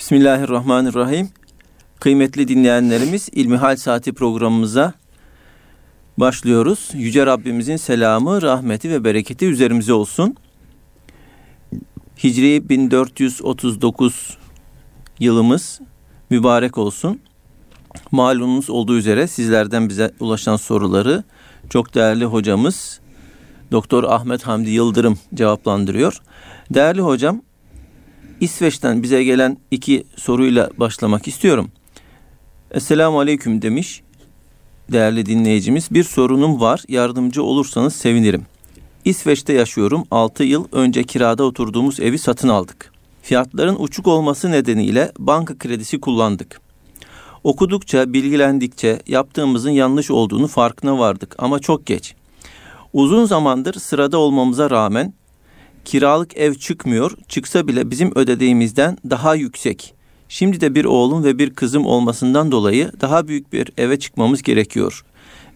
Bismillahirrahmanirrahim. Kıymetli dinleyenlerimiz İlmihal Saati programımıza başlıyoruz. Yüce Rabbimizin selamı, rahmeti ve bereketi üzerimize olsun. Hicri 1439 yılımız mübarek olsun. Malumunuz olduğu üzere sizlerden bize ulaşan soruları çok değerli hocamız Doktor Ahmet Hamdi Yıldırım cevaplandırıyor. Değerli hocam, İsveç'ten bize gelen iki soruyla başlamak istiyorum. Esselamu Aleyküm demiş değerli dinleyicimiz. Bir sorunum var, yardımcı olursanız sevinirim. İsveç'te yaşıyorum. 6 yıl önce kirada oturduğumuz evi satın aldık. Fiyatların uçuk olması nedeniyle banka kredisi kullandık. Okudukça, bilgilendikçe yaptığımızın yanlış olduğunu farkına vardık ama çok geç. Uzun zamandır sırada olmamıza rağmen kiralık ev çıkmıyor, çıksa bile bizim ödediğimizden daha yüksek. Şimdi de bir oğlum ve bir kızım olmasından dolayı daha büyük bir eve çıkmamız gerekiyor.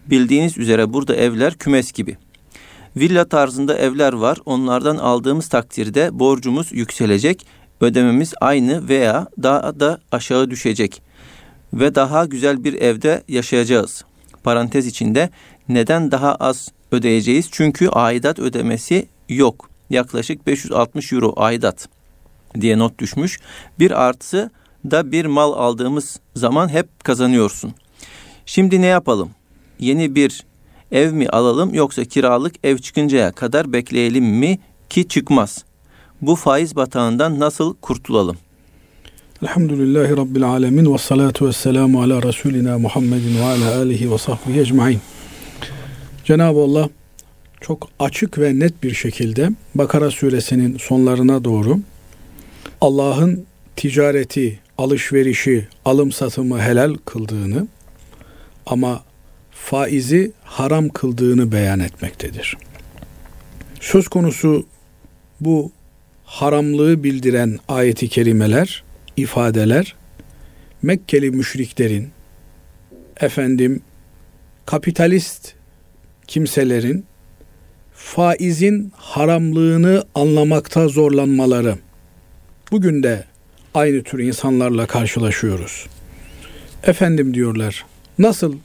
Bildiğiniz üzere burada evler kümes gibi. Villa tarzında evler var. Onlardan aldığımız takdirde borcumuz yükselecek, ödememiz aynı veya daha da aşağı düşecek ve daha güzel bir evde yaşayacağız. Parantez içinde neden daha az ödeyeceğiz? Çünkü aidat ödemesi yok. Yaklaşık 560 euro aidat diye not düşmüş. Bir artısı da bir mal aldığımız zaman hep kazanıyorsun. Şimdi ne yapalım? Yeni bir ev mi alalım yoksa kiralık ev çıkıncaya kadar bekleyelim mi ki çıkmaz? Bu faiz batağından nasıl kurtulalım? Elhamdülillahi Rabbil alemin ve salatu ve selamu ala Resulina Muhammedin ve ala alihi ve sahbihi ecmain. Cenab-ı Allah çok açık ve net bir şekilde Bakara suresinin sonlarına doğru Allah'ın ticareti, alışverişi, alım satımı helal kıldığını ama faizi haram kıldığını beyan etmektedir. Söz konusu bu haramlığı bildiren ayeti kerimeler, ifadeler Mekkeli müşriklerin efendim kapitalist kimselerin faizin haramlığını anlamakta zorlanmaları. Bugün de aynı tür insanlarla karşılaşıyoruz. Efendim diyorlar, nasıl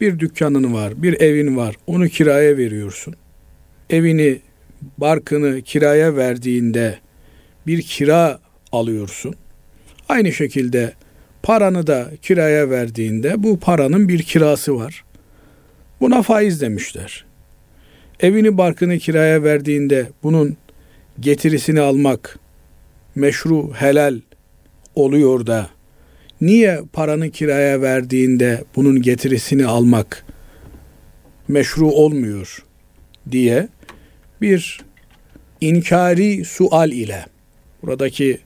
bir dükkanın var, bir evin var, onu kiraya veriyorsun. Evini, barkını kiraya verdiğinde bir kira alıyorsun. Aynı şekilde paranı da kiraya verdiğinde bu paranın bir kirası var. Buna faiz demişler. Evini barkını kiraya verdiğinde bunun getirisini almak meşru, helal oluyor da niye paranı kiraya verdiğinde bunun getirisini almak meşru olmuyor diye bir inkari sual ile buradaki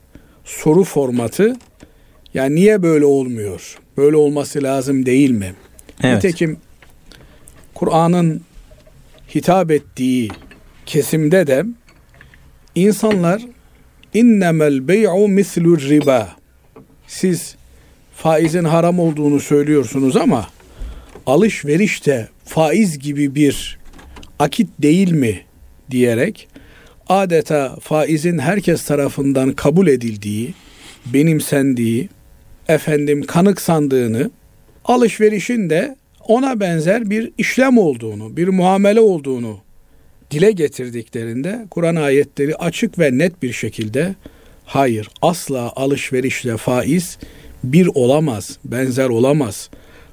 soru formatı yani niye böyle olmuyor? Böyle olması lazım değil mi? Evet. Nitekim Kur'an'ın hitap ettiği kesimde de insanlar innemel bey'u mislur riba. Siz faizin haram olduğunu söylüyorsunuz ama alışveriş de faiz gibi bir akit değil mi diyerek adeta faizin herkes tarafından kabul edildiği, benimsendiği, efendim kanık sandığını, alışverişin de ona benzer bir işlem olduğunu, bir muamele olduğunu dile getirdiklerinde Kur'an ayetleri açık ve net bir şekilde hayır asla alışverişle faiz bir olamaz, benzer olamaz.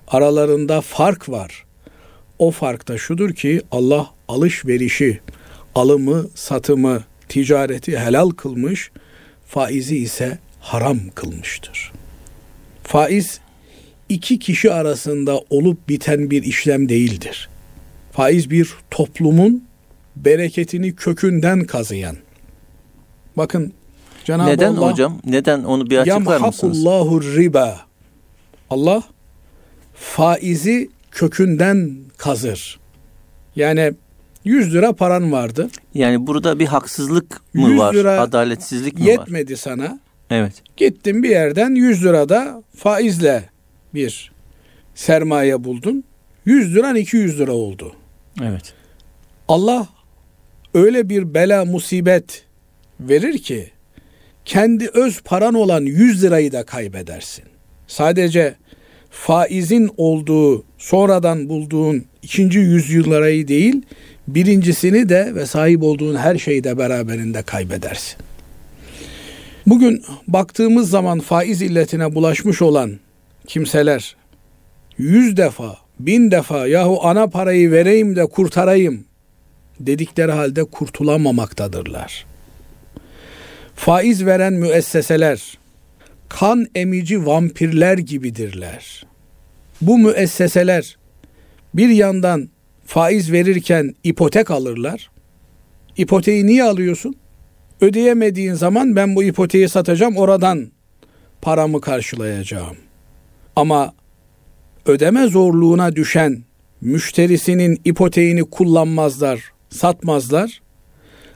Aralarında fark var. O fark da şudur ki Allah alışverişi, alımı, satımı, ticareti helal kılmış, faizi ise haram kılmıştır. Faiz iki kişi arasında olup biten bir işlem değildir. Faiz bir toplumun bereketini kökünden kazıyan. Bakın Cenab-ı Neden Allah, hocam? Neden onu bir açıklar mısınız? riba. Allah faizi kökünden kazır. Yani 100 lira paran vardı. Yani burada bir haksızlık mı var? Lira adaletsizlik mi yetmedi var? Yetmedi sana. Evet. Gittin bir yerden 100 lirada faizle bir sermaye buldun. 100 liran 200 lira oldu. Evet. Allah öyle bir bela musibet verir ki kendi öz paran olan 100 lirayı da kaybedersin. Sadece faizin olduğu sonradan bulduğun ikinci yüzyıl lirayı değil birincisini de ve sahip olduğun her şeyi de beraberinde kaybedersin. Bugün baktığımız zaman faiz illetine bulaşmış olan kimseler yüz defa, bin defa yahu ana parayı vereyim de kurtarayım dedikleri halde kurtulamamaktadırlar. Faiz veren müesseseler kan emici vampirler gibidirler. Bu müesseseler bir yandan faiz verirken ipotek alırlar. İpoteği niye alıyorsun? Ödeyemediğin zaman ben bu ipoteği satacağım oradan paramı karşılayacağım. Ama ödeme zorluğuna düşen müşterisinin ipoteğini kullanmazlar, satmazlar.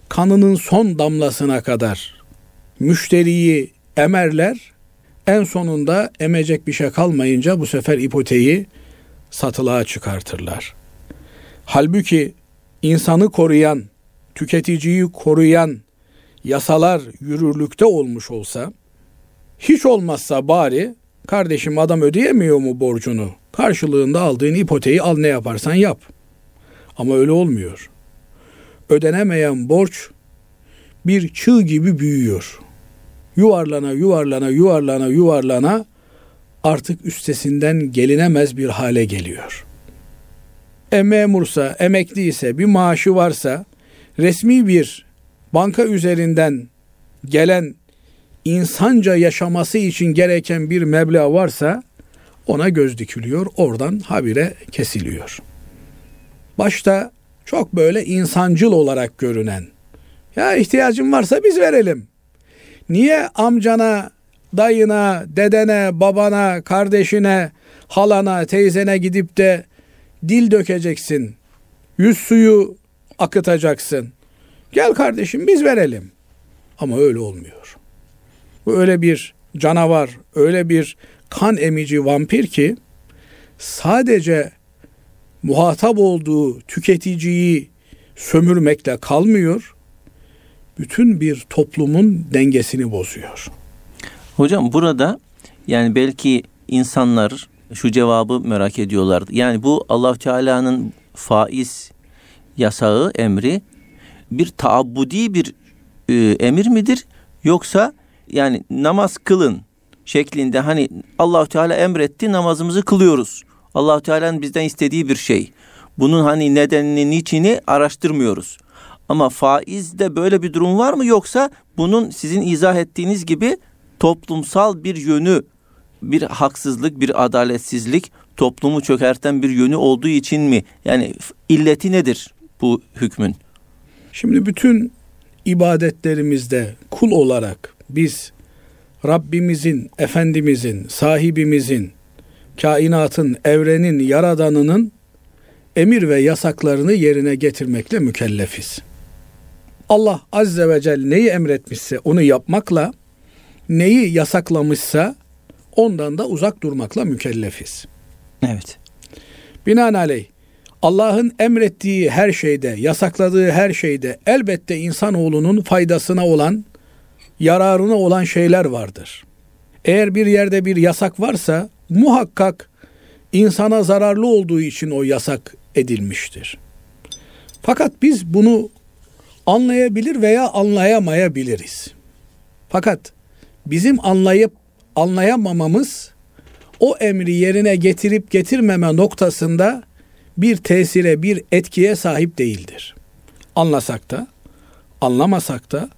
Kanının son damlasına kadar müşteriyi emerler. En sonunda emecek bir şey kalmayınca bu sefer ipoteği satılığa çıkartırlar. Halbuki insanı koruyan, tüketiciyi koruyan yasalar yürürlükte olmuş olsa hiç olmazsa bari kardeşim adam ödeyemiyor mu borcunu? Karşılığında aldığın ipoteği al ne yaparsan yap. Ama öyle olmuyor. Ödenemeyen borç bir çığ gibi büyüyor. Yuvarlana yuvarlana yuvarlana yuvarlana artık üstesinden gelinemez bir hale geliyor. E memursa, emekliyse, bir maaşı varsa resmi bir banka üzerinden gelen insanca yaşaması için gereken bir meblağ varsa ona göz dikiliyor, oradan habire kesiliyor. Başta çok böyle insancıl olarak görünen, ya ihtiyacın varsa biz verelim. Niye amcana, dayına, dedene, babana, kardeşine, halana, teyzene gidip de dil dökeceksin. Yüz suyu akıtacaksın. Gel kardeşim biz verelim. Ama öyle olmuyor. Bu öyle bir canavar, öyle bir kan emici vampir ki sadece muhatap olduğu tüketiciyi sömürmekle kalmıyor. Bütün bir toplumun dengesini bozuyor. Hocam burada yani belki insanlar şu cevabı merak ediyorlardı. Yani bu Allah Teala'nın faiz yasağı, emri bir taabbudi bir e, emir midir yoksa yani namaz kılın şeklinde hani Allah Teala emretti namazımızı kılıyoruz. Allah Teala'nın bizden istediği bir şey. Bunun hani nedenini, niçini araştırmıyoruz. Ama faizde böyle bir durum var mı yoksa bunun sizin izah ettiğiniz gibi toplumsal bir yönü, bir haksızlık, bir adaletsizlik, toplumu çökerten bir yönü olduğu için mi? Yani illeti nedir bu hükmün? Şimdi bütün ibadetlerimizde kul olarak biz Rabbimizin, Efendimizin, sahibimizin, kainatın, evrenin, yaradanının emir ve yasaklarını yerine getirmekle mükellefiz. Allah azze ve celle neyi emretmişse onu yapmakla, neyi yasaklamışsa ondan da uzak durmakla mükellefiz. Evet. Binaenaleyh Allah'ın emrettiği her şeyde, yasakladığı her şeyde elbette insanoğlunun faydasına olan, yararına olan şeyler vardır. Eğer bir yerde bir yasak varsa muhakkak insana zararlı olduğu için o yasak edilmiştir. Fakat biz bunu anlayabilir veya anlayamayabiliriz. Fakat bizim anlayıp anlayamamamız o emri yerine getirip getirmeme noktasında bir tesire, bir etkiye sahip değildir. Anlasak da, anlamasak da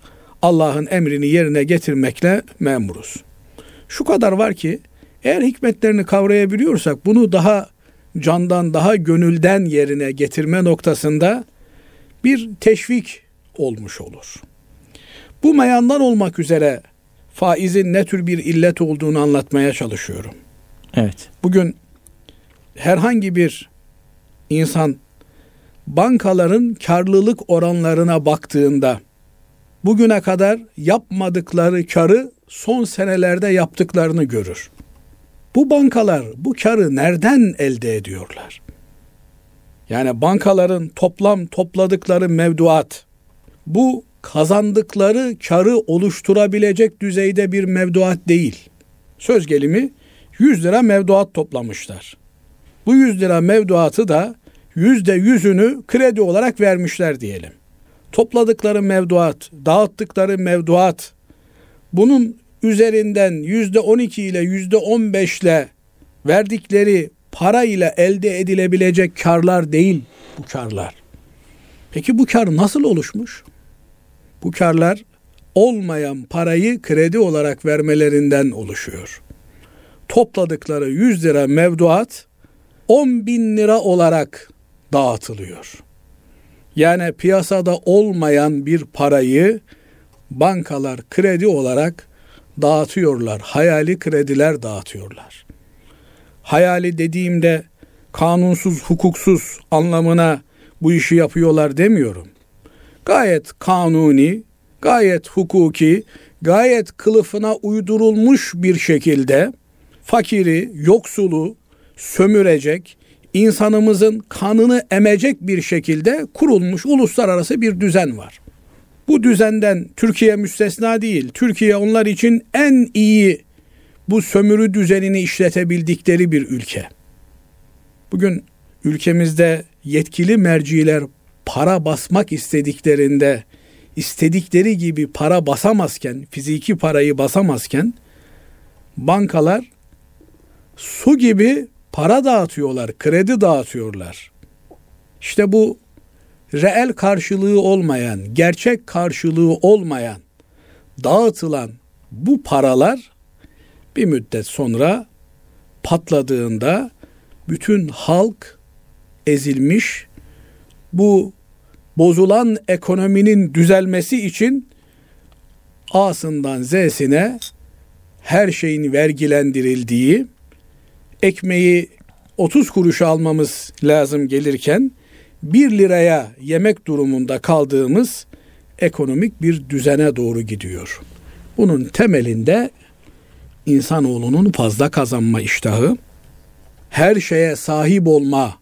Allah'ın emrini yerine getirmekle memuruz. Şu kadar var ki eğer hikmetlerini kavrayabiliyorsak bunu daha candan, daha gönülden yerine getirme noktasında bir teşvik olmuş olur. Bu meyandan olmak üzere faizin ne tür bir illet olduğunu anlatmaya çalışıyorum. Evet. Bugün herhangi bir insan bankaların karlılık oranlarına baktığında bugüne kadar yapmadıkları karı son senelerde yaptıklarını görür. Bu bankalar bu karı nereden elde ediyorlar? Yani bankaların toplam topladıkları mevduat bu kazandıkları karı oluşturabilecek düzeyde bir mevduat değil. Söz gelimi 100 lira mevduat toplamışlar. Bu 100 lira mevduatı da yüzde yüzünü kredi olarak vermişler diyelim. Topladıkları mevduat, dağıttıkları mevduat, bunun üzerinden yüzde 12 ile yüzde 15 ile verdikleri para ile elde edilebilecek karlar değil bu karlar. Peki bu kar nasıl oluşmuş? Bu karlar olmayan parayı kredi olarak vermelerinden oluşuyor. Topladıkları 100 lira mevduat 10 bin lira olarak dağıtılıyor. Yani piyasada olmayan bir parayı bankalar kredi olarak dağıtıyorlar. Hayali krediler dağıtıyorlar. Hayali dediğimde kanunsuz, hukuksuz anlamına bu işi yapıyorlar demiyorum. Gayet kanuni, gayet hukuki, gayet kılıfına uydurulmuş bir şekilde fakiri, yoksulu sömürecek, insanımızın kanını emecek bir şekilde kurulmuş uluslararası bir düzen var. Bu düzenden Türkiye müstesna değil. Türkiye onlar için en iyi bu sömürü düzenini işletebildikleri bir ülke. Bugün ülkemizde yetkili merciler para basmak istediklerinde istedikleri gibi para basamazken, fiziki parayı basamazken bankalar su gibi para dağıtıyorlar, kredi dağıtıyorlar. İşte bu reel karşılığı olmayan, gerçek karşılığı olmayan, dağıtılan bu paralar bir müddet sonra patladığında bütün halk ezilmiş, bu bozulan ekonominin düzelmesi için A'sından Z'sine her şeyin vergilendirildiği, ekmeği 30 kuruş almamız lazım gelirken 1 liraya yemek durumunda kaldığımız ekonomik bir düzene doğru gidiyor. Bunun temelinde insanoğlunun fazla kazanma iştahı, her şeye sahip olma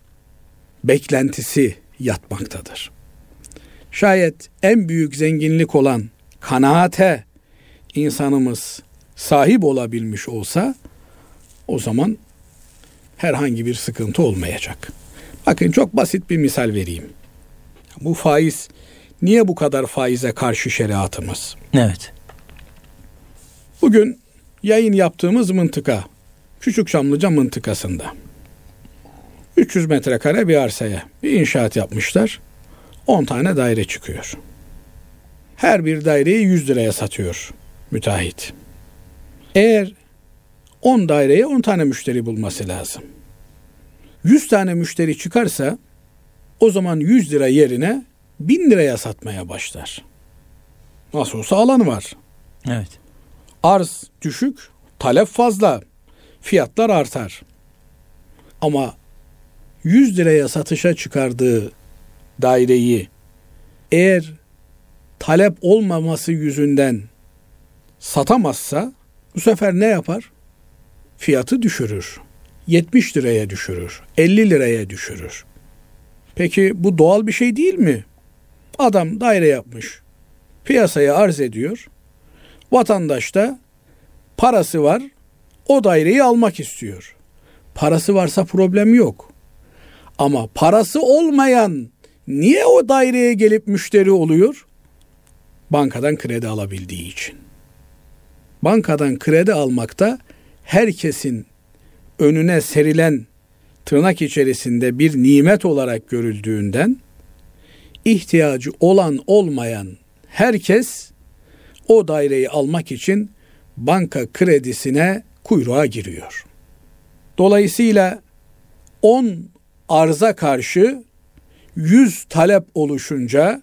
beklentisi yatmaktadır. Şayet en büyük zenginlik olan kanaate insanımız sahip olabilmiş olsa o zaman herhangi bir sıkıntı olmayacak. Bakın çok basit bir misal vereyim. Bu faiz niye bu kadar faize karşı şeriatımız? Evet. Bugün yayın yaptığımız mıntıka Küçük Çamlıca mıntıkasında 300 metrekare bir arsaya bir inşaat yapmışlar. 10 tane daire çıkıyor. Her bir daireyi 100 liraya satıyor müteahhit. Eğer 10 daireye 10 tane müşteri bulması lazım. 100 tane müşteri çıkarsa o zaman 100 lira yerine 1000 liraya satmaya başlar. Nasıl olsa alanı var. Evet. Arz düşük, talep fazla. Fiyatlar artar. Ama 100 liraya satışa çıkardığı daireyi eğer talep olmaması yüzünden satamazsa bu sefer ne yapar? Fiyatı düşürür. 70 liraya düşürür. 50 liraya düşürür. Peki bu doğal bir şey değil mi? Adam daire yapmış. Piyasaya arz ediyor. Vatandaş da parası var. O daireyi almak istiyor. Parası varsa problem yok. Ama parası olmayan niye o daireye gelip müşteri oluyor? Bankadan kredi alabildiği için. Bankadan kredi almakta herkesin önüne serilen tırnak içerisinde bir nimet olarak görüldüğünden ihtiyacı olan olmayan herkes o daireyi almak için banka kredisine kuyruğa giriyor. Dolayısıyla 10 arza karşı 100 talep oluşunca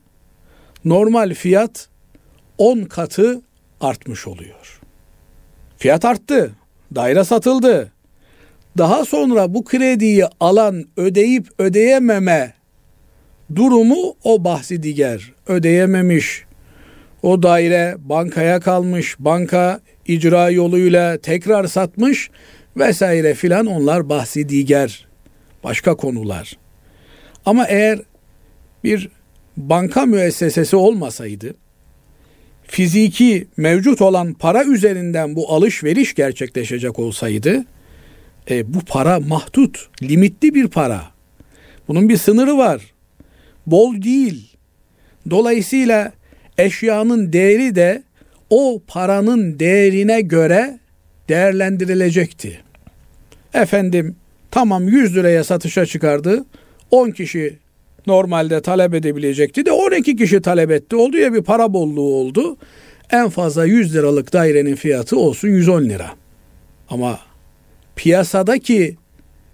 normal fiyat 10 katı artmış oluyor. Fiyat arttı, daire satıldı. Daha sonra bu krediyi alan ödeyip ödeyememe durumu o bahsi diğer. Ödeyememiş. O daire bankaya kalmış. Banka icra yoluyla tekrar satmış vesaire filan onlar bahsi diğer. Başka konular. Ama eğer bir banka müessesesi olmasaydı fiziki mevcut olan para üzerinden bu alışveriş gerçekleşecek olsaydı e, bu para mahdut, limitli bir para. Bunun bir sınırı var. Bol değil. Dolayısıyla eşyanın değeri de o paranın değerine göre değerlendirilecekti. Efendim tamam 100 liraya satışa çıkardı. 10 kişi normalde talep edebilecekti de 12 kişi talep etti. Oldu ya bir para bolluğu oldu. En fazla 100 liralık dairenin fiyatı olsun 110 lira. Ama piyasadaki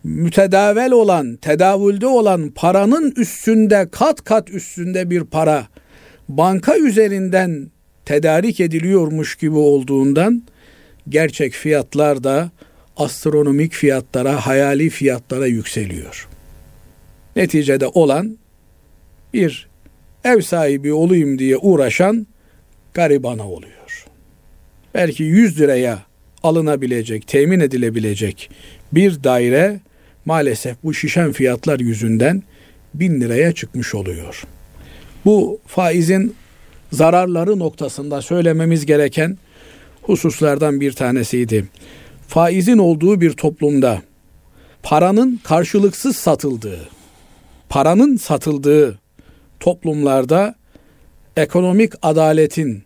mütedavel olan, tedavülde olan paranın üstünde kat kat üstünde bir para banka üzerinden tedarik ediliyormuş gibi olduğundan gerçek fiyatlar da astronomik fiyatlara, hayali fiyatlara yükseliyor. Neticede olan bir ev sahibi olayım diye uğraşan garibana oluyor. Belki 100 liraya alınabilecek, temin edilebilecek bir daire maalesef bu şişen fiyatlar yüzünden bin liraya çıkmış oluyor. Bu faizin zararları noktasında söylememiz gereken hususlardan bir tanesiydi. Faizin olduğu bir toplumda paranın karşılıksız satıldığı, paranın satıldığı toplumlarda ekonomik adaletin,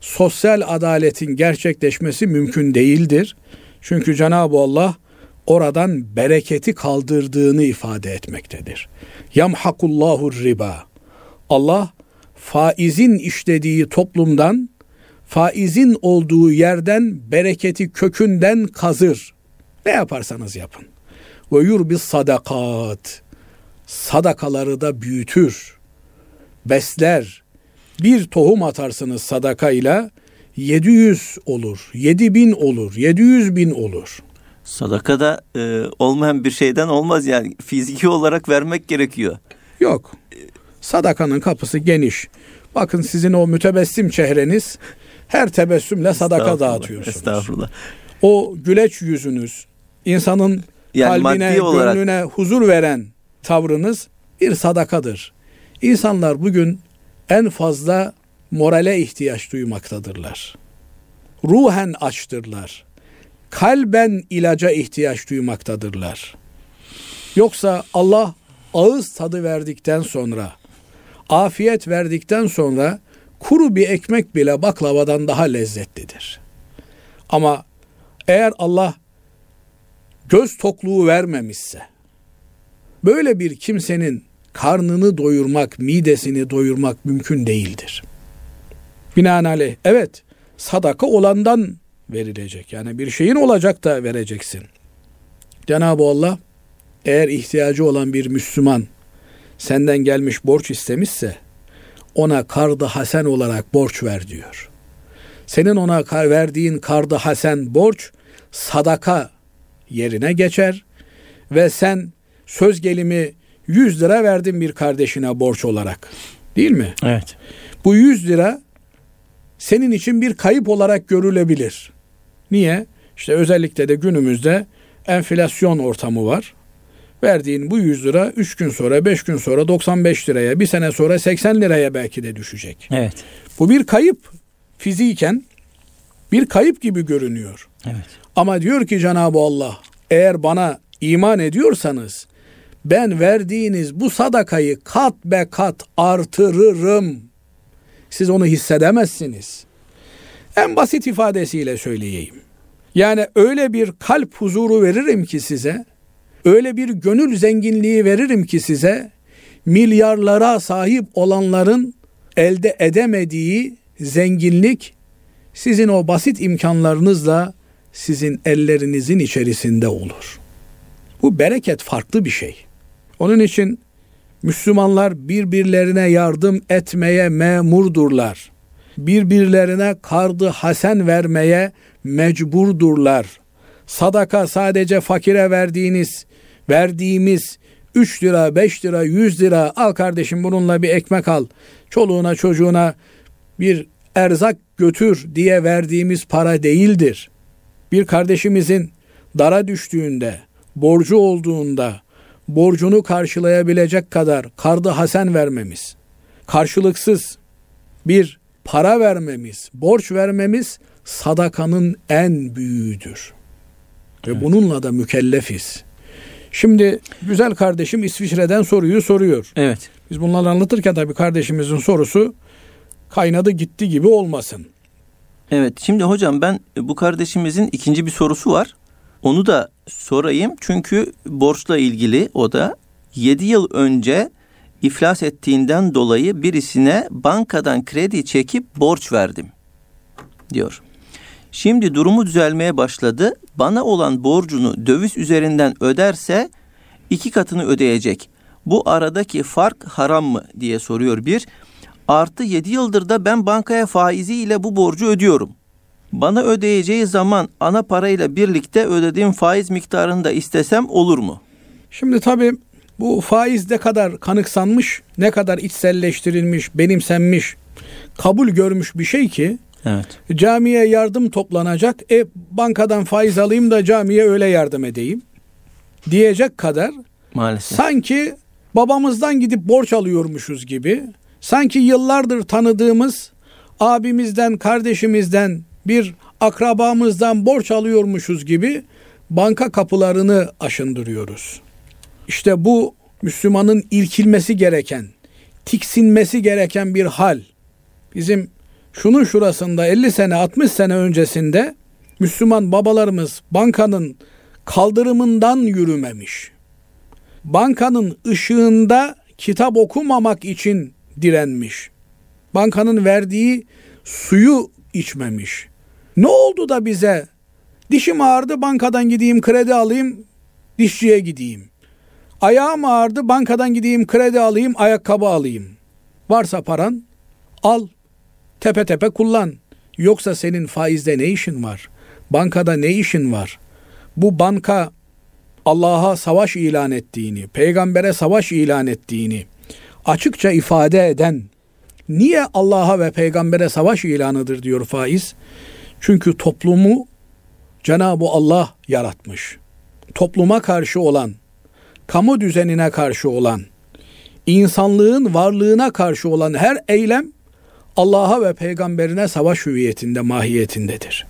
sosyal adaletin gerçekleşmesi mümkün değildir. Çünkü Cenab-ı Allah oradan bereketi kaldırdığını ifade etmektedir. Yamhakullahu riba. Allah faizin işlediği toplumdan, faizin olduğu yerden bereketi kökünden kazır. Ne yaparsanız yapın. Ve yurbis sadakat. Sadakaları da büyütür. Besler. Bir tohum atarsınız sadakayla 700 olur, 7000 olur, 700 bin olur. Sadaka da e, olmayan bir şeyden olmaz yani fiziki olarak vermek gerekiyor. Yok. Sadakanın kapısı geniş. Bakın sizin o mütebessim çehreniz her tebessümle sadaka dağıtıyorsunuz. Estağfurullah. O güleç yüzünüz, insanın yani kalbine, olarak... gönlüne huzur veren tavrınız bir sadakadır. İnsanlar bugün en fazla morale ihtiyaç duymaktadırlar. Ruhen açtırlar. Kalben ilaca ihtiyaç duymaktadırlar. Yoksa Allah ağız tadı verdikten sonra, afiyet verdikten sonra kuru bir ekmek bile baklavadan daha lezzetlidir. Ama eğer Allah göz tokluğu vermemişse, böyle bir kimsenin karnını doyurmak, midesini doyurmak mümkün değildir. Binaenaleyh evet sadaka olandan verilecek. Yani bir şeyin olacak da vereceksin. Cenab-ı Allah eğer ihtiyacı olan bir Müslüman senden gelmiş borç istemişse ona kardı hasen olarak borç ver diyor. Senin ona verdiğin kardı hasen borç sadaka yerine geçer ve sen söz gelimi 100 lira verdin bir kardeşine borç olarak. Değil mi? Evet. Bu 100 lira senin için bir kayıp olarak görülebilir. Niye? İşte özellikle de günümüzde enflasyon ortamı var. Verdiğin bu 100 lira 3 gün sonra, 5 gün sonra 95 liraya, bir sene sonra 80 liraya belki de düşecek. Evet. Bu bir kayıp fiziken bir kayıp gibi görünüyor. Evet. Ama diyor ki Cenab-ı Allah eğer bana iman ediyorsanız ben verdiğiniz bu sadakayı kat be kat artırırım. Siz onu hissedemezsiniz. En basit ifadesiyle söyleyeyim. Yani öyle bir kalp huzuru veririm ki size, öyle bir gönül zenginliği veririm ki size, milyarlara sahip olanların elde edemediği zenginlik sizin o basit imkanlarınızla sizin ellerinizin içerisinde olur. Bu bereket farklı bir şey. Onun için Müslümanlar birbirlerine yardım etmeye memurdurlar. Birbirlerine kardı hasen vermeye mecburdurlar. Sadaka sadece fakire verdiğiniz, verdiğimiz 3 lira, 5 lira, 100 lira al kardeşim bununla bir ekmek al. Çoluğuna çocuğuna bir erzak götür diye verdiğimiz para değildir. Bir kardeşimizin dara düştüğünde, borcu olduğunda, borcunu karşılayabilecek kadar kardı hasen vermemiz, karşılıksız bir para vermemiz, borç vermemiz sadakanın en büyüğüdür. Ve evet. bununla da mükellefiz. Şimdi güzel kardeşim İsviçre'den soruyu soruyor. Evet. Biz bunları anlatırken tabii kardeşimizin sorusu kaynadı gitti gibi olmasın. Evet şimdi hocam ben bu kardeşimizin ikinci bir sorusu var. Onu da sorayım çünkü borçla ilgili o da 7 yıl önce iflas ettiğinden dolayı birisine bankadan kredi çekip borç verdim diyor. Şimdi durumu düzelmeye başladı. Bana olan borcunu döviz üzerinden öderse iki katını ödeyecek. Bu aradaki fark haram mı diye soruyor bir. Artı 7 yıldır da ben bankaya faiziyle bu borcu ödüyorum. Bana ödeyeceği zaman ana parayla birlikte ödediğim faiz miktarını da istesem olur mu? Şimdi tabii bu faiz ne kadar kanıksanmış, ne kadar içselleştirilmiş, benimsenmiş, kabul görmüş bir şey ki Evet. Camiye yardım toplanacak. E bankadan faiz alayım da camiye öyle yardım edeyim. Diyecek kadar Maalesef. sanki babamızdan gidip borç alıyormuşuz gibi. Sanki yıllardır tanıdığımız abimizden, kardeşimizden, bir akrabamızdan borç alıyormuşuz gibi banka kapılarını aşındırıyoruz. İşte bu Müslümanın irkilmesi gereken, tiksinmesi gereken bir hal. Bizim şunun şurasında 50 sene 60 sene öncesinde Müslüman babalarımız bankanın kaldırımından yürümemiş. Bankanın ışığında kitap okumamak için direnmiş. Bankanın verdiği suyu içmemiş. Ne oldu da bize dişim ağrıdı bankadan gideyim kredi alayım dişçiye gideyim. Ayağım ağrıdı bankadan gideyim kredi alayım ayakkabı alayım. Varsa paran al tepe tepe kullan. Yoksa senin faizde ne işin var? Bankada ne işin var? Bu banka Allah'a savaş ilan ettiğini, peygambere savaş ilan ettiğini açıkça ifade eden niye Allah'a ve peygambere savaş ilanıdır diyor faiz? Çünkü toplumu Cenab-ı Allah yaratmış. Topluma karşı olan, kamu düzenine karşı olan, insanlığın varlığına karşı olan her eylem Allah'a ve peygamberine savaş hüviyetinde, mahiyetindedir.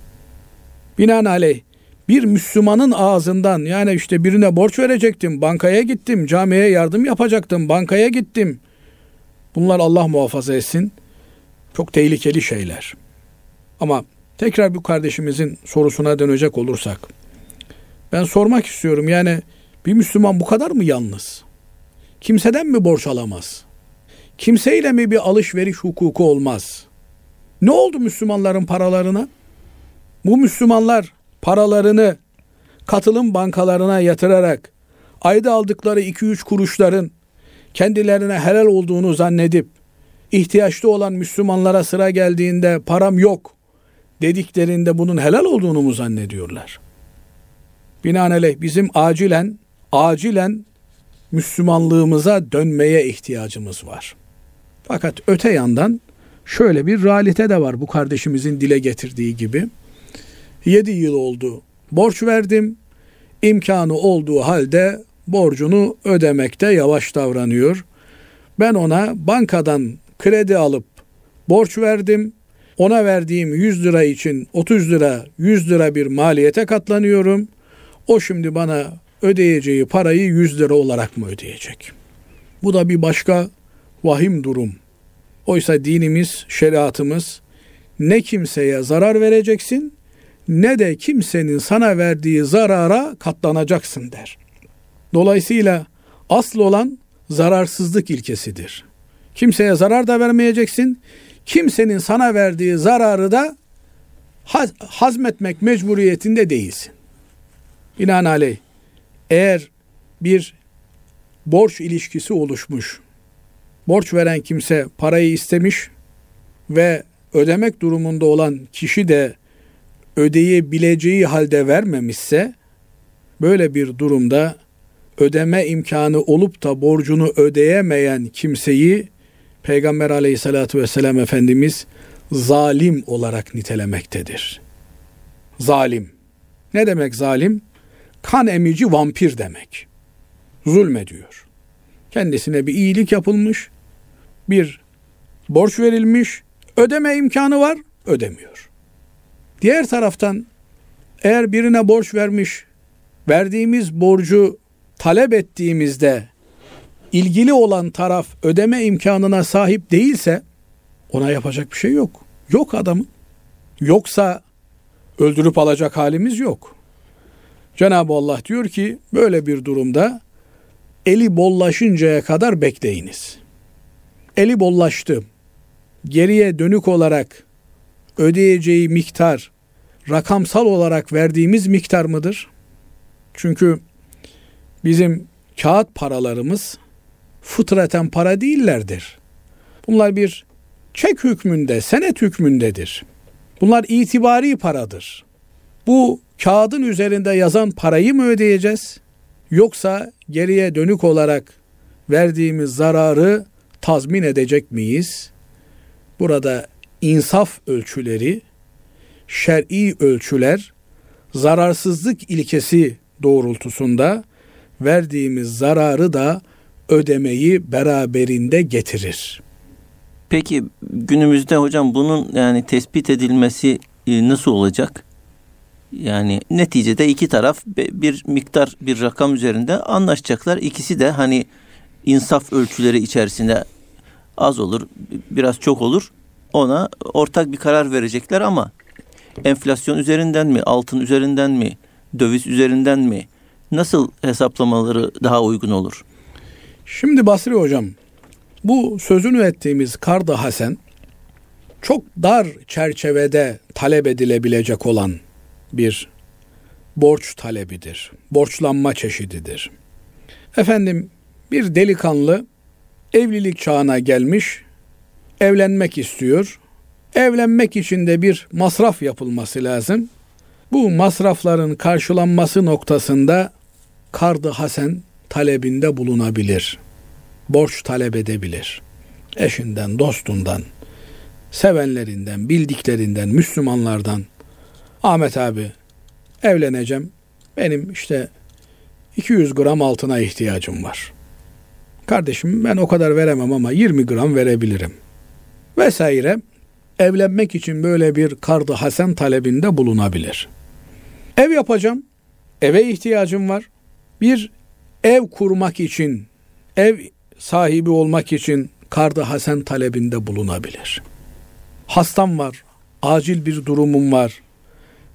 Binaenaleyh bir Müslümanın ağzından yani işte birine borç verecektim, bankaya gittim, camiye yardım yapacaktım, bankaya gittim. Bunlar Allah muhafaza etsin. Çok tehlikeli şeyler. Ama tekrar bu kardeşimizin sorusuna dönecek olursak ben sormak istiyorum yani bir Müslüman bu kadar mı yalnız? Kimseden mi borç alamaz? Kimseyle mi bir alışveriş hukuku olmaz? Ne oldu Müslümanların paralarına? Bu Müslümanlar paralarını katılım bankalarına yatırarak ayda aldıkları 2-3 kuruşların kendilerine helal olduğunu zannedip ihtiyaçlı olan Müslümanlara sıra geldiğinde param yok dediklerinde bunun helal olduğunu mu zannediyorlar? Binaenaleyh bizim acilen acilen Müslümanlığımıza dönmeye ihtiyacımız var. Fakat öte yandan şöyle bir realite de var bu kardeşimizin dile getirdiği gibi. 7 yıl oldu borç verdim. İmkanı olduğu halde borcunu ödemekte yavaş davranıyor. Ben ona bankadan kredi alıp borç verdim. Ona verdiğim 100 lira için 30 lira 100 lira bir maliyete katlanıyorum. O şimdi bana ödeyeceği parayı 100 lira olarak mı ödeyecek? Bu da bir başka vahim durum. Oysa dinimiz, şeriatımız ne kimseye zarar vereceksin ne de kimsenin sana verdiği zarara katlanacaksın der. Dolayısıyla asıl olan zararsızlık ilkesidir. Kimseye zarar da vermeyeceksin. Kimsenin sana verdiği zararı da haz, hazmetmek mecburiyetinde değilsin. Binaenaleyh eğer bir borç ilişkisi oluşmuş, borç veren kimse parayı istemiş ve ödemek durumunda olan kişi de ödeyebileceği halde vermemişse böyle bir durumda ödeme imkanı olup da borcunu ödeyemeyen kimseyi Peygamber aleyhissalatü vesselam Efendimiz zalim olarak nitelemektedir. Zalim. Ne demek zalim? Kan emici vampir demek. Zulmediyor. Kendisine bir iyilik yapılmış, bir borç verilmiş, Ödeme imkanı var, ödemiyor. Diğer taraftan eğer birine borç vermiş, verdiğimiz borcu talep ettiğimizde ilgili olan taraf ödeme imkanına sahip değilse ona yapacak bir şey yok. Yok adamın. Yoksa öldürüp alacak halimiz yok. Cenab-ı Allah diyor ki böyle bir durumda eli bollaşıncaya kadar bekleyiniz. Eli bollaştı. Geriye dönük olarak ödeyeceği miktar rakamsal olarak verdiğimiz miktar mıdır? Çünkü bizim kağıt paralarımız fıtraten para değillerdir. Bunlar bir çek hükmünde, senet hükmündedir. Bunlar itibari paradır. Bu kağıdın üzerinde yazan parayı mı ödeyeceğiz? Yoksa geriye dönük olarak verdiğimiz zararı tazmin edecek miyiz? Burada insaf ölçüleri, şer'i ölçüler, zararsızlık ilkesi doğrultusunda verdiğimiz zararı da ödemeyi beraberinde getirir. Peki günümüzde hocam bunun yani tespit edilmesi e, nasıl olacak? Yani neticede iki taraf bir miktar bir rakam üzerinde anlaşacaklar. İkisi de hani insaf ölçüleri içerisinde az olur, biraz çok olur. Ona ortak bir karar verecekler ama enflasyon üzerinden mi, altın üzerinden mi, döviz üzerinden mi nasıl hesaplamaları daha uygun olur? Şimdi Basri hocam bu sözünü ettiğimiz Kardı Hasen çok dar çerçevede talep edilebilecek olan bir borç talebidir. Borçlanma çeşididir. Efendim bir delikanlı evlilik çağına gelmiş, evlenmek istiyor. Evlenmek için de bir masraf yapılması lazım. Bu masrafların karşılanması noktasında Kardı Hasen talebinde bulunabilir. Borç talep edebilir. Eşinden, dostundan, sevenlerinden, bildiklerinden, Müslümanlardan Ahmet abi evleneceğim. Benim işte 200 gram altına ihtiyacım var. Kardeşim ben o kadar veremem ama 20 gram verebilirim. Vesaire evlenmek için böyle bir kardı hasen talebinde bulunabilir. Ev yapacağım. Eve ihtiyacım var. Bir ev kurmak için, ev sahibi olmak için kardı hasen talebinde bulunabilir. Hastam var, acil bir durumum var.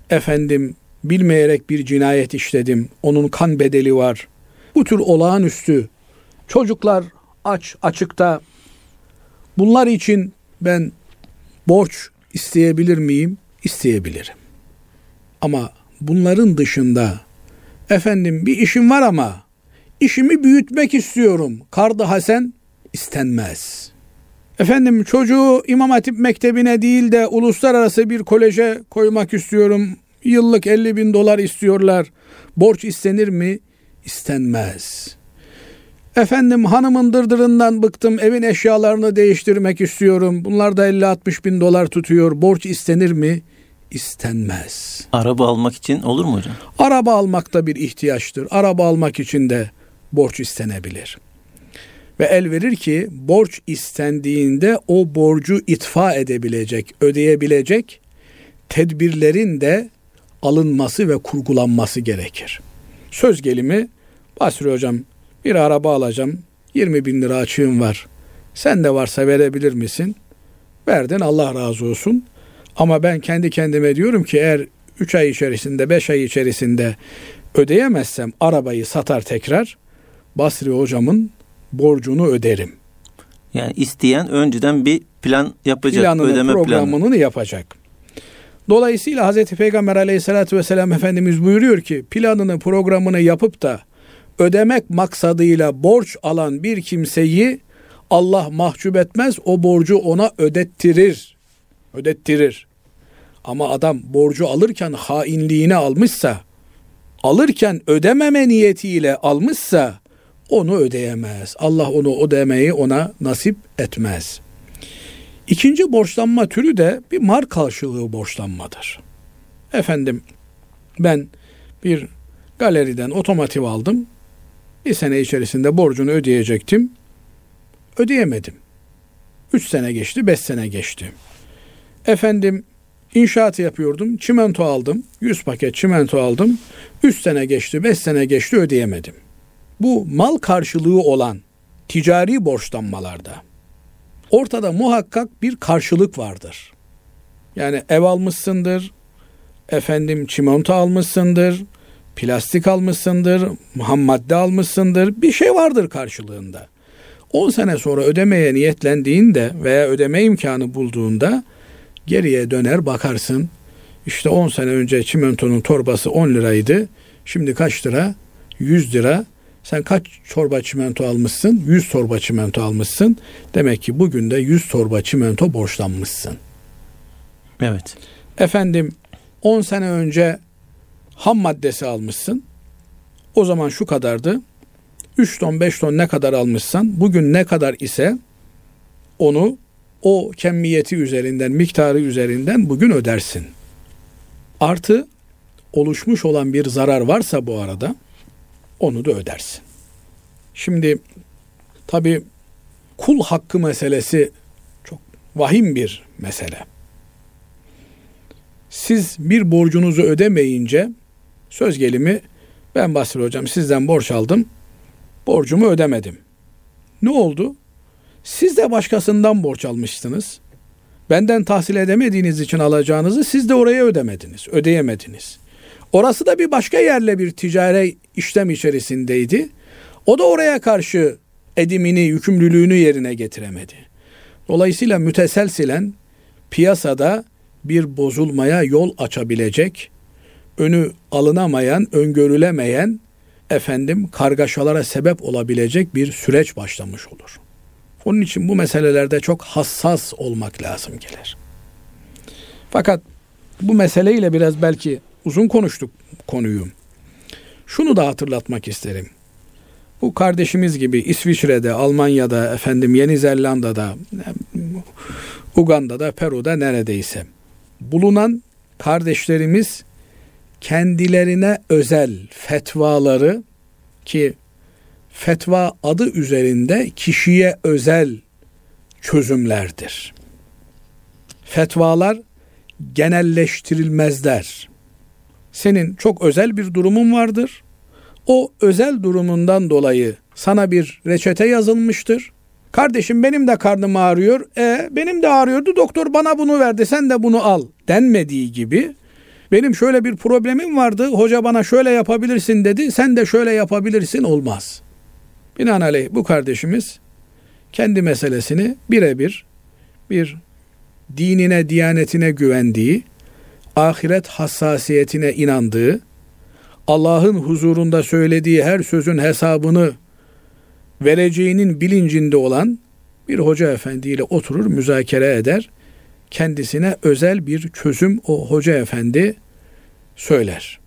Efendim bilmeyerek bir cinayet işledim, onun kan bedeli var. Bu tür olağanüstü çocuklar aç açıkta bunlar için ben borç isteyebilir miyim? İsteyebilirim. Ama bunların dışında efendim bir işim var ama işimi büyütmek istiyorum. Kardı Hasen istenmez. Efendim çocuğu İmam Hatip Mektebi'ne değil de uluslararası bir koleje koymak istiyorum. Yıllık 50 bin dolar istiyorlar. Borç istenir mi? İstenmez. Efendim hanımın dırdırından bıktım evin eşyalarını değiştirmek istiyorum. Bunlar da 50-60 bin dolar tutuyor. Borç istenir mi? İstenmez. Araba almak için olur mu hocam? Araba almak da bir ihtiyaçtır. Araba almak için de borç istenebilir. Ve el verir ki borç istendiğinde o borcu itfa edebilecek, ödeyebilecek tedbirlerin de alınması ve kurgulanması gerekir. Söz gelimi Basri hocam bir araba alacağım 20 bin lira açığım var. Sen de varsa verebilir misin? Verdin Allah razı olsun. Ama ben kendi kendime diyorum ki eğer 3 ay içerisinde 5 ay içerisinde ödeyemezsem arabayı satar tekrar Basri hocamın borcunu öderim. Yani isteyen önceden bir plan yapacak. Planını, ödeme programını planı. yapacak. Dolayısıyla Hazreti Peygamber aleyhissalatü vesselam Efendimiz buyuruyor ki planını programını yapıp da ödemek maksadıyla borç alan bir kimseyi Allah mahcup etmez o borcu ona ödettirir. Ödettirir. Ama adam borcu alırken hainliğini almışsa, alırken ödememe niyetiyle almışsa onu ödeyemez. Allah onu ödemeyi ona nasip etmez. İkinci borçlanma türü de bir mar karşılığı borçlanmadır. Efendim ben bir galeriden otomotiv aldım. Bir sene içerisinde borcunu ödeyecektim. Ödeyemedim. Üç sene geçti, beş sene geçti. Efendim inşaat yapıyordum. Çimento aldım. 100 paket çimento aldım. 3 sene geçti, 5 sene geçti ödeyemedim. Bu mal karşılığı olan ticari borçlanmalarda ortada muhakkak bir karşılık vardır. Yani ev almışsındır, efendim çimento almışsındır, plastik almışsındır, ham madde almışsındır. Bir şey vardır karşılığında. 10 sene sonra ödemeye niyetlendiğinde veya ödeme imkanı bulduğunda geriye döner bakarsın. İşte 10 sene önce çimentonun torbası 10 liraydı. Şimdi kaç lira? 100 lira. Sen kaç torba çimento almışsın? 100 torba çimento almışsın. Demek ki bugün de 100 torba çimento borçlanmışsın. Evet. Efendim 10 sene önce ham maddesi almışsın. O zaman şu kadardı. 3 ton 5 ton ne kadar almışsan bugün ne kadar ise onu o kemmiyeti üzerinden miktarı üzerinden bugün ödersin. Artı oluşmuş olan bir zarar varsa bu arada onu da ödersin. Şimdi tabi kul hakkı meselesi çok vahim bir mesele. Siz bir borcunuzu ödemeyince söz gelimi ben Basri hocam sizden borç aldım. Borcumu ödemedim. Ne oldu? Siz de başkasından borç almıştınız. Benden tahsil edemediğiniz için alacağınızı siz de oraya ödemediniz, ödeyemediniz. Orası da bir başka yerle bir ticari işlem içerisindeydi. O da oraya karşı edimini, yükümlülüğünü yerine getiremedi. Dolayısıyla müteselsilen piyasada bir bozulmaya yol açabilecek, önü alınamayan, öngörülemeyen efendim kargaşalara sebep olabilecek bir süreç başlamış olur. Onun için bu meselelerde çok hassas olmak lazım gelir. Fakat bu meseleyle biraz belki uzun konuştuk konuyu. Şunu da hatırlatmak isterim. Bu kardeşimiz gibi İsviçre'de, Almanya'da, efendim Yeni Zelanda'da, Uganda'da, Peru'da neredeyse bulunan kardeşlerimiz kendilerine özel fetvaları ki fetva adı üzerinde kişiye özel çözümlerdir. Fetvalar genelleştirilmezler. Senin çok özel bir durumun vardır. O özel durumundan dolayı sana bir reçete yazılmıştır. Kardeşim benim de karnım ağrıyor. E benim de ağrıyordu. Doktor bana bunu verdi. Sen de bunu al denmediği gibi benim şöyle bir problemim vardı. Hoca bana şöyle yapabilirsin dedi. Sen de şöyle yapabilirsin olmaz. Binaenaleyh bu kardeşimiz kendi meselesini birebir bir dinine, diyanetine güvendiği, ahiret hassasiyetine inandığı, Allah'ın huzurunda söylediği her sözün hesabını vereceğinin bilincinde olan bir hoca efendiyle oturur, müzakere eder. Kendisine özel bir çözüm o hoca efendi söyler.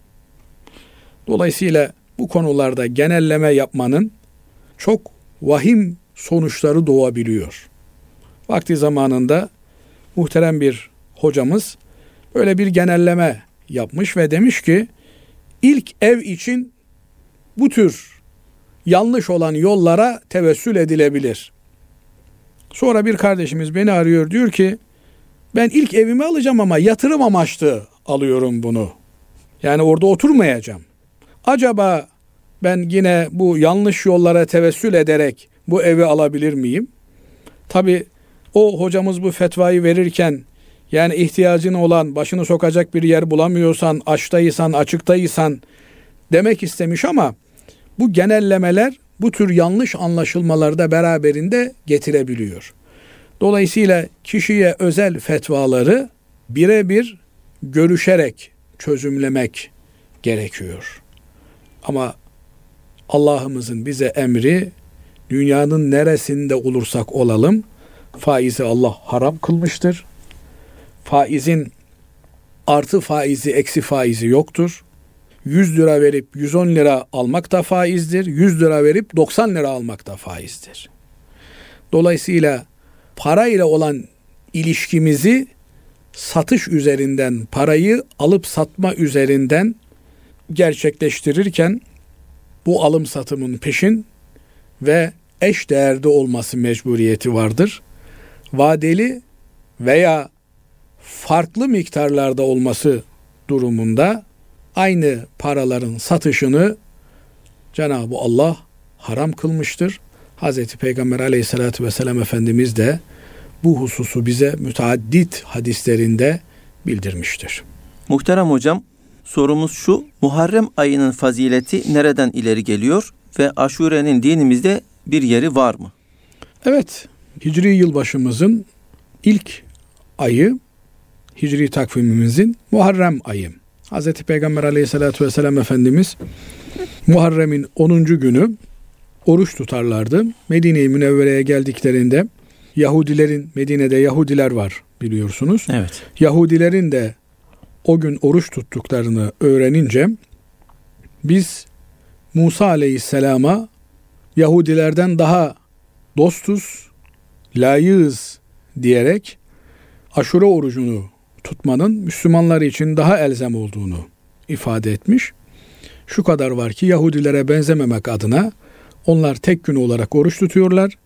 Dolayısıyla bu konularda genelleme yapmanın çok vahim sonuçları doğabiliyor. Vakti zamanında muhterem bir hocamız böyle bir genelleme yapmış ve demiş ki ilk ev için bu tür yanlış olan yollara tevessül edilebilir. Sonra bir kardeşimiz beni arıyor diyor ki ben ilk evimi alacağım ama yatırım amaçlı alıyorum bunu. Yani orada oturmayacağım. Acaba ben yine bu yanlış yollara tevessül ederek bu evi alabilir miyim? Tabi o hocamız bu fetvayı verirken yani ihtiyacın olan başını sokacak bir yer bulamıyorsan, açtaysan, açıktaysan demek istemiş ama bu genellemeler bu tür yanlış anlaşılmaları da beraberinde getirebiliyor. Dolayısıyla kişiye özel fetvaları birebir görüşerek çözümlemek gerekiyor. Ama Allah'ımızın bize emri dünyanın neresinde olursak olalım faizi Allah haram kılmıştır. Faizin artı faizi eksi faizi yoktur. 100 lira verip 110 lira almak da faizdir. 100 lira verip 90 lira almak da faizdir. Dolayısıyla para ile olan ilişkimizi satış üzerinden, parayı alıp satma üzerinden gerçekleştirirken bu alım satımın peşin ve eş değerde olması mecburiyeti vardır. Vadeli veya farklı miktarlarda olması durumunda aynı paraların satışını Cenab-ı Allah haram kılmıştır. Hazreti Peygamber aleyhissalatü vesselam Efendimiz de bu hususu bize müteaddit hadislerinde bildirmiştir. Muhterem hocam sorumuz şu. Muharrem ayının fazileti nereden ileri geliyor ve aşurenin dinimizde bir yeri var mı? Evet, Hicri yılbaşımızın ilk ayı, Hicri takvimimizin Muharrem ayı. Hz. Peygamber aleyhissalatü vesselam Efendimiz Muharrem'in 10. günü oruç tutarlardı. Medine-i Münevvere'ye geldiklerinde Yahudilerin, Medine'de Yahudiler var biliyorsunuz. Evet. Yahudilerin de o gün oruç tuttuklarını öğrenince biz Musa aleyhisselama Yahudilerden daha dostuz, layığız diyerek aşure orucunu tutmanın Müslümanlar için daha elzem olduğunu ifade etmiş. Şu kadar var ki Yahudilere benzememek adına onlar tek gün olarak oruç tutuyorlar.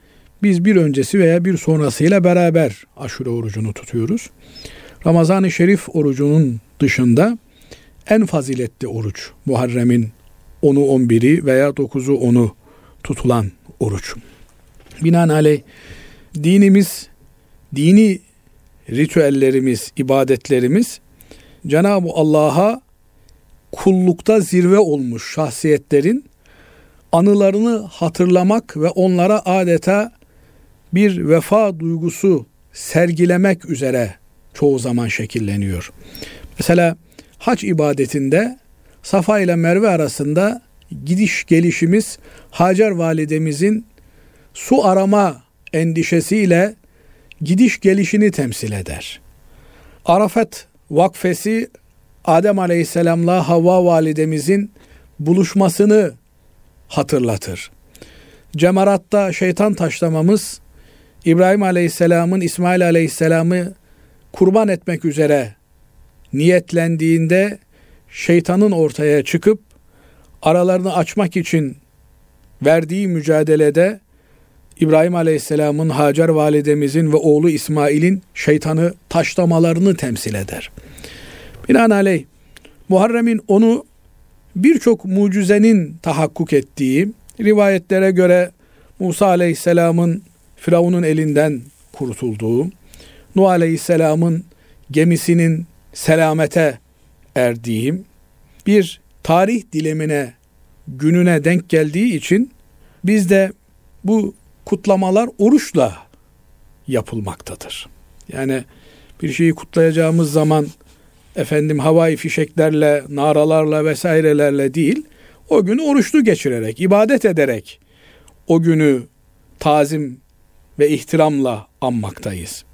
Biz bir öncesi veya bir sonrasıyla beraber aşure orucunu tutuyoruz. Ramazan-ı Şerif orucunun dışında en faziletli oruç Muharrem'in 10'u 11'i veya 9'u 10'u tutulan oruç. Binaenaleyh dinimiz, dini ritüellerimiz, ibadetlerimiz Cenab-ı Allah'a kullukta zirve olmuş şahsiyetlerin anılarını hatırlamak ve onlara adeta bir vefa duygusu sergilemek üzere çoğu zaman şekilleniyor. Mesela hac ibadetinde Safa ile Merve arasında gidiş gelişimiz Hacer validemizin su arama endişesiyle gidiş gelişini temsil eder. Arafat vakfesi Adem Aleyhisselam'la Havva validemizin buluşmasını hatırlatır. Cemarat'ta şeytan taşlamamız İbrahim Aleyhisselam'ın İsmail Aleyhisselam'ı kurban etmek üzere niyetlendiğinde şeytanın ortaya çıkıp aralarını açmak için verdiği mücadelede İbrahim Aleyhisselam'ın Hacer validemizin ve oğlu İsmail'in şeytanı taşlamalarını temsil eder. Binaenaleyh Muharrem'in onu birçok mucizenin tahakkuk ettiği, rivayetlere göre Musa Aleyhisselam'ın Firavun'un elinden kurtulduğu, Nuh Aleyhisselam'ın gemisinin selamete erdiği bir tarih dilemine gününe denk geldiği için biz de bu kutlamalar oruçla yapılmaktadır. Yani bir şeyi kutlayacağımız zaman efendim havai fişeklerle, naralarla vesairelerle değil, o günü oruçlu geçirerek, ibadet ederek o günü tazim ve ihtiramla anmaktayız.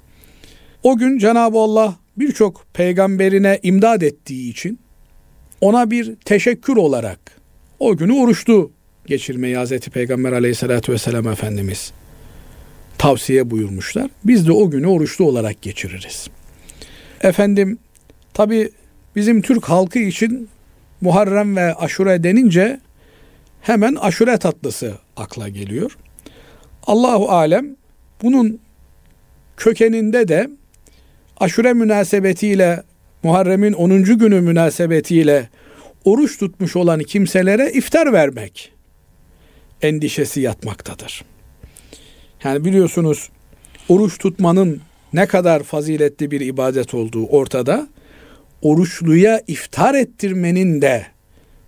O gün Cenab-ı Allah birçok peygamberine imdad ettiği için ona bir teşekkür olarak o günü oruçlu geçirmeyi Hazreti Peygamber aleyhissalatü vesselam Efendimiz tavsiye buyurmuşlar. Biz de o günü oruçlu olarak geçiririz. Efendim tabi bizim Türk halkı için Muharrem ve Aşure denince hemen aşure tatlısı akla geliyor. Allahu alem bunun kökeninde de aşure münasebetiyle Muharrem'in 10. günü münasebetiyle oruç tutmuş olan kimselere iftar vermek endişesi yatmaktadır. Yani biliyorsunuz oruç tutmanın ne kadar faziletli bir ibadet olduğu ortada. Oruçluya iftar ettirmenin de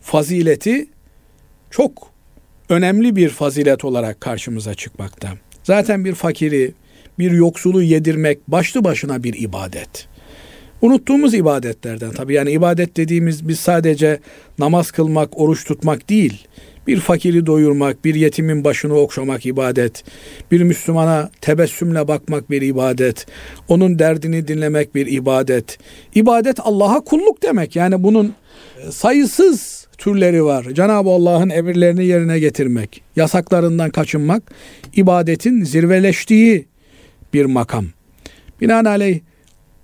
fazileti çok önemli bir fazilet olarak karşımıza çıkmakta. Zaten bir fakiri, bir yoksulu yedirmek başlı başına bir ibadet. Unuttuğumuz ibadetlerden tabii yani ibadet dediğimiz biz sadece namaz kılmak, oruç tutmak değil. Bir fakiri doyurmak, bir yetimin başını okşamak ibadet. Bir Müslümana tebessümle bakmak bir ibadet. Onun derdini dinlemek bir ibadet. İbadet Allah'a kulluk demek. Yani bunun e, sayısız türleri var. Cenab-ı Allah'ın emirlerini yerine getirmek, yasaklarından kaçınmak ibadetin zirveleştiği bir makam. Binaenaleyh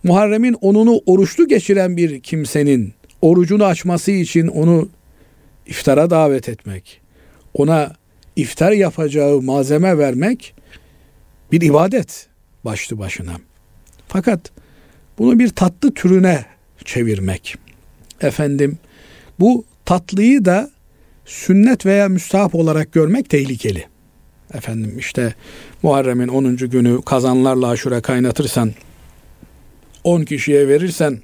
Muharrem'in onunu oruçlu geçiren bir kimsenin orucunu açması için onu iftara davet etmek, ona iftar yapacağı malzeme vermek bir ibadet başlı başına. Fakat bunu bir tatlı türüne çevirmek. Efendim bu tatlıyı da sünnet veya müstahap olarak görmek tehlikeli. Efendim işte Muharrem'in 10. günü kazanlarla aşure kaynatırsan 10 kişiye verirsen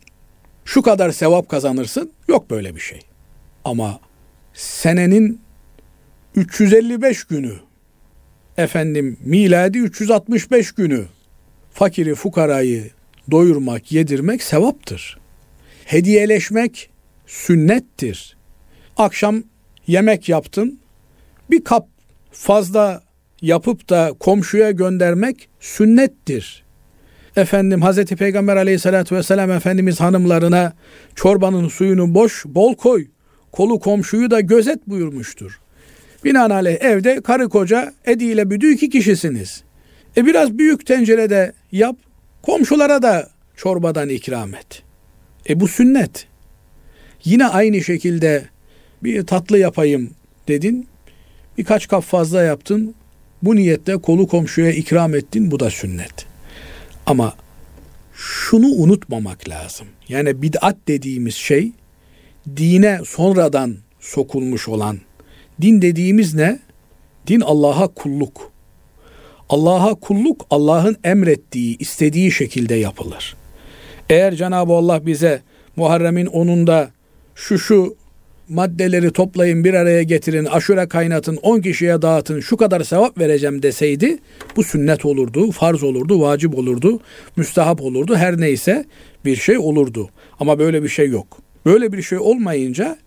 şu kadar sevap kazanırsın. Yok böyle bir şey. Ama senenin 355 günü efendim miladi 365 günü fakiri fukarayı doyurmak, yedirmek sevaptır. Hediyeleşmek sünnettir. Akşam yemek yaptın. Bir kap fazla yapıp da komşuya göndermek sünnettir. Efendim Hazreti Peygamber aleyhissalatü vesselam Efendimiz hanımlarına çorbanın suyunu boş bol koy. Kolu komşuyu da gözet buyurmuştur. Binaenaleyh evde karı koca Edi ile Büdü iki kişisiniz. E biraz büyük tencerede yap. Komşulara da çorbadan ikram et. E bu sünnet. Yine aynı şekilde bir tatlı yapayım dedin. Birkaç kap fazla yaptın. Bu niyetle kolu komşuya ikram ettin. Bu da sünnet. Ama şunu unutmamak lazım. Yani bid'at dediğimiz şey dine sonradan sokulmuş olan din dediğimiz ne? Din Allah'a kulluk. Allah'a kulluk Allah'ın emrettiği, istediği şekilde yapılır. Eğer Cenab-ı Allah bize Muharrem'in onunda şu şu maddeleri toplayın bir araya getirin, aşure kaynatın, 10 kişiye dağıtın, şu kadar sevap vereceğim deseydi bu sünnet olurdu, farz olurdu, vacip olurdu, müstahap olurdu, her neyse bir şey olurdu. Ama böyle bir şey yok. Böyle bir şey olmayınca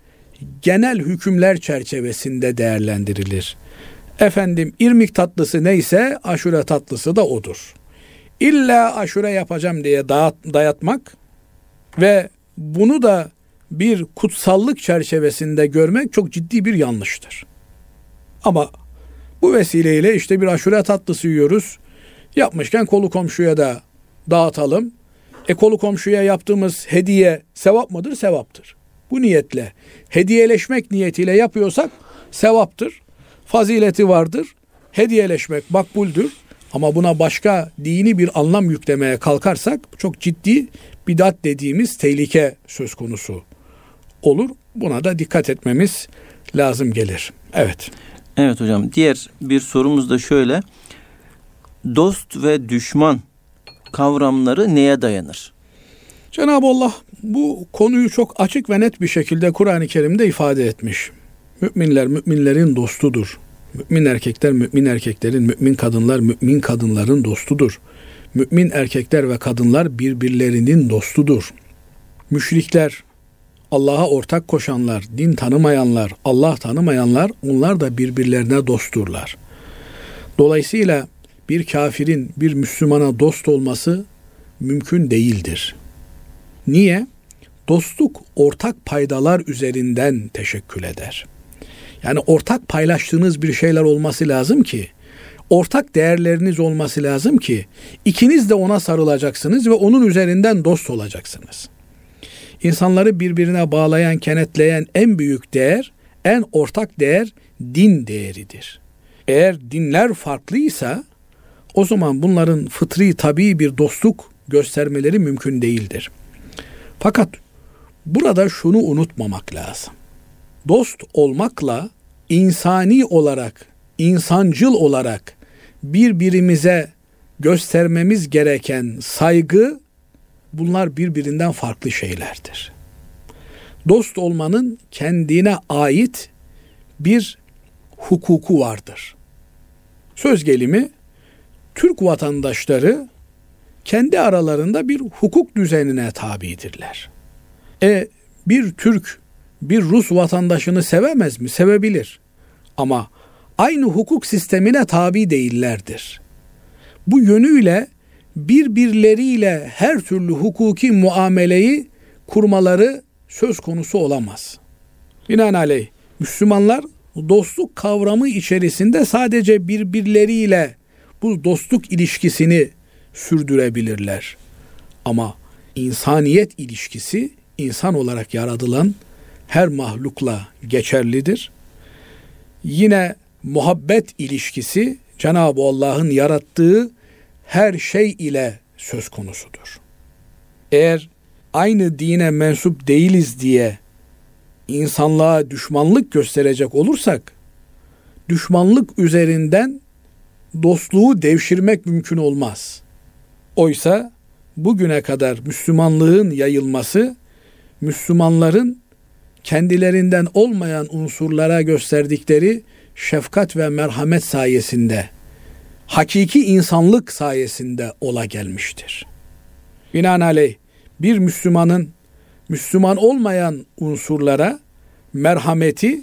genel hükümler çerçevesinde değerlendirilir. Efendim irmik tatlısı neyse aşure tatlısı da odur. İlla aşure yapacağım diye dağıt, dayatmak ve bunu da bir kutsallık çerçevesinde görmek çok ciddi bir yanlıştır. Ama bu vesileyle işte bir aşure tatlısı yiyoruz. Yapmışken kolu komşuya da dağıtalım. E kolu komşuya yaptığımız hediye sevap mıdır? Sevaptır. Bu niyetle hediyeleşmek niyetiyle yapıyorsak sevaptır. Fazileti vardır. Hediyeleşmek makbuldür. Ama buna başka dini bir anlam yüklemeye kalkarsak çok ciddi bidat dediğimiz tehlike söz konusu olur. Buna da dikkat etmemiz lazım gelir. Evet. Evet hocam. Diğer bir sorumuz da şöyle. Dost ve düşman kavramları neye dayanır? Cenab-ı Allah bu konuyu çok açık ve net bir şekilde Kur'an-ı Kerim'de ifade etmiş. Müminler müminlerin dostudur. Mümin erkekler mümin erkeklerin, mümin kadınlar mümin kadınların dostudur. Mümin erkekler ve kadınlar birbirlerinin dostudur. Müşrikler, Allah'a ortak koşanlar, din tanımayanlar, Allah tanımayanlar onlar da birbirlerine dostturlar. Dolayısıyla bir kafirin bir Müslümana dost olması mümkün değildir. Niye? Dostluk ortak paydalar üzerinden teşekkül eder. Yani ortak paylaştığınız bir şeyler olması lazım ki, ortak değerleriniz olması lazım ki ikiniz de ona sarılacaksınız ve onun üzerinden dost olacaksınız. İnsanları birbirine bağlayan, kenetleyen en büyük değer, en ortak değer din değeridir. Eğer dinler farklıysa o zaman bunların fıtri tabii bir dostluk göstermeleri mümkün değildir. Fakat burada şunu unutmamak lazım. Dost olmakla insani olarak, insancıl olarak birbirimize göstermemiz gereken saygı bunlar birbirinden farklı şeylerdir. Dost olmanın kendine ait bir hukuku vardır. Söz gelimi Türk vatandaşları kendi aralarında bir hukuk düzenine tabidirler. E bir Türk bir Rus vatandaşını sevemez mi? Sevebilir. Ama aynı hukuk sistemine tabi değillerdir. Bu yönüyle birbirleriyle her türlü hukuki muameleyi kurmaları söz konusu olamaz. Binaenaleyh Müslümanlar dostluk kavramı içerisinde sadece birbirleriyle bu dostluk ilişkisini sürdürebilirler. Ama insaniyet ilişkisi insan olarak yaratılan her mahlukla geçerlidir. Yine muhabbet ilişkisi Cenab-ı Allah'ın yarattığı her şey ile söz konusudur. Eğer aynı dine mensup değiliz diye insanlığa düşmanlık gösterecek olursak düşmanlık üzerinden dostluğu devşirmek mümkün olmaz. Oysa bugüne kadar Müslümanlığın yayılması Müslümanların kendilerinden olmayan unsurlara gösterdikleri şefkat ve merhamet sayesinde hakiki insanlık sayesinde ola gelmiştir. Binaenaleyh bir Müslümanın Müslüman olmayan unsurlara merhameti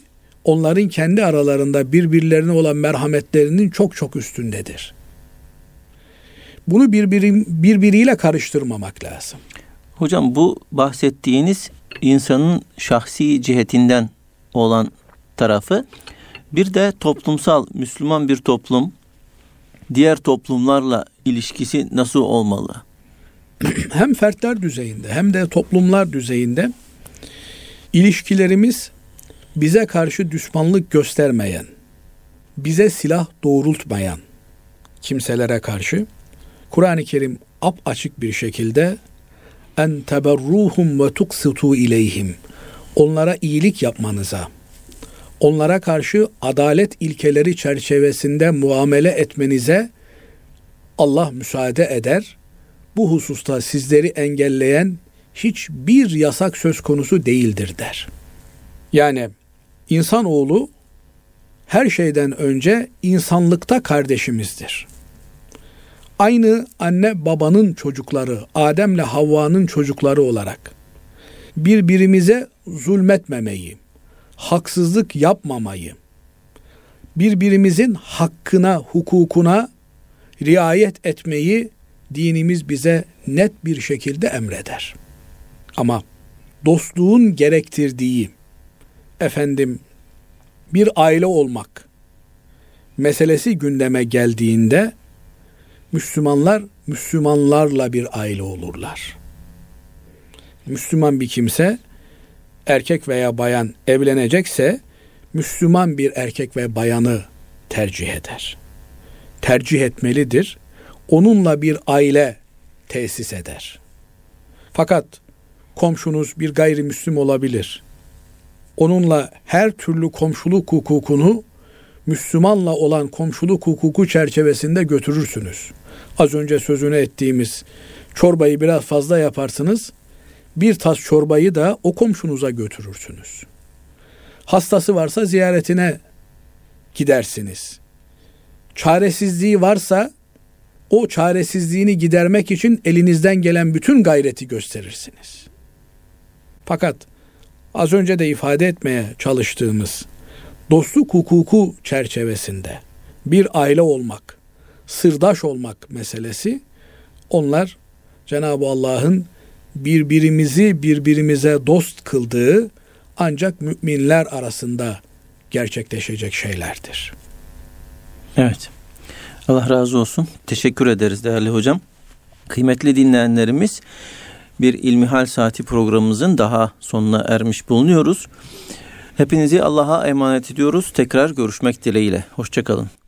onların kendi aralarında birbirlerine olan merhametlerinin çok çok üstündedir. Bunu birbiri, birbiriyle karıştırmamak lazım. Hocam bu bahsettiğiniz insanın şahsi cihetinden olan tarafı bir de toplumsal Müslüman bir toplum diğer toplumlarla ilişkisi nasıl olmalı? hem fertler düzeyinde hem de toplumlar düzeyinde ilişkilerimiz bize karşı düşmanlık göstermeyen, bize silah doğrultmayan kimselere karşı Kur'an-ı Kerim ap açık bir şekilde en teberruhum ve tuksitu ileyhim onlara iyilik yapmanıza, onlara karşı adalet ilkeleri çerçevesinde muamele etmenize Allah müsaade eder bu hususta sizleri engelleyen hiçbir yasak söz konusu değildir der. Yani insanoğlu her şeyden önce insanlıkta kardeşimizdir. Aynı anne babanın çocukları, Adem'le Havva'nın çocukları olarak birbirimize zulmetmemeyi, haksızlık yapmamayı, birbirimizin hakkına, hukukuna riayet etmeyi dinimiz bize net bir şekilde emreder. Ama dostluğun gerektirdiği efendim bir aile olmak meselesi gündeme geldiğinde Müslümanlar Müslümanlarla bir aile olurlar. Müslüman bir kimse erkek veya bayan evlenecekse Müslüman bir erkek ve bayanı tercih eder. Tercih etmelidir onunla bir aile tesis eder. Fakat komşunuz bir gayrimüslim olabilir. Onunla her türlü komşuluk hukukunu Müslümanla olan komşuluk hukuku çerçevesinde götürürsünüz. Az önce sözünü ettiğimiz çorbayı biraz fazla yaparsınız. Bir tas çorbayı da o komşunuza götürürsünüz. Hastası varsa ziyaretine gidersiniz. Çaresizliği varsa o çaresizliğini gidermek için elinizden gelen bütün gayreti gösterirsiniz. Fakat az önce de ifade etmeye çalıştığımız dostluk hukuku çerçevesinde bir aile olmak, sırdaş olmak meselesi onlar Cenab-ı Allah'ın birbirimizi birbirimize dost kıldığı ancak müminler arasında gerçekleşecek şeylerdir. Evet. Allah razı olsun. Teşekkür ederiz değerli hocam. Kıymetli dinleyenlerimiz bir İlmihal Saati programımızın daha sonuna ermiş bulunuyoruz. Hepinizi Allah'a emanet ediyoruz. Tekrar görüşmek dileğiyle. Hoşçakalın.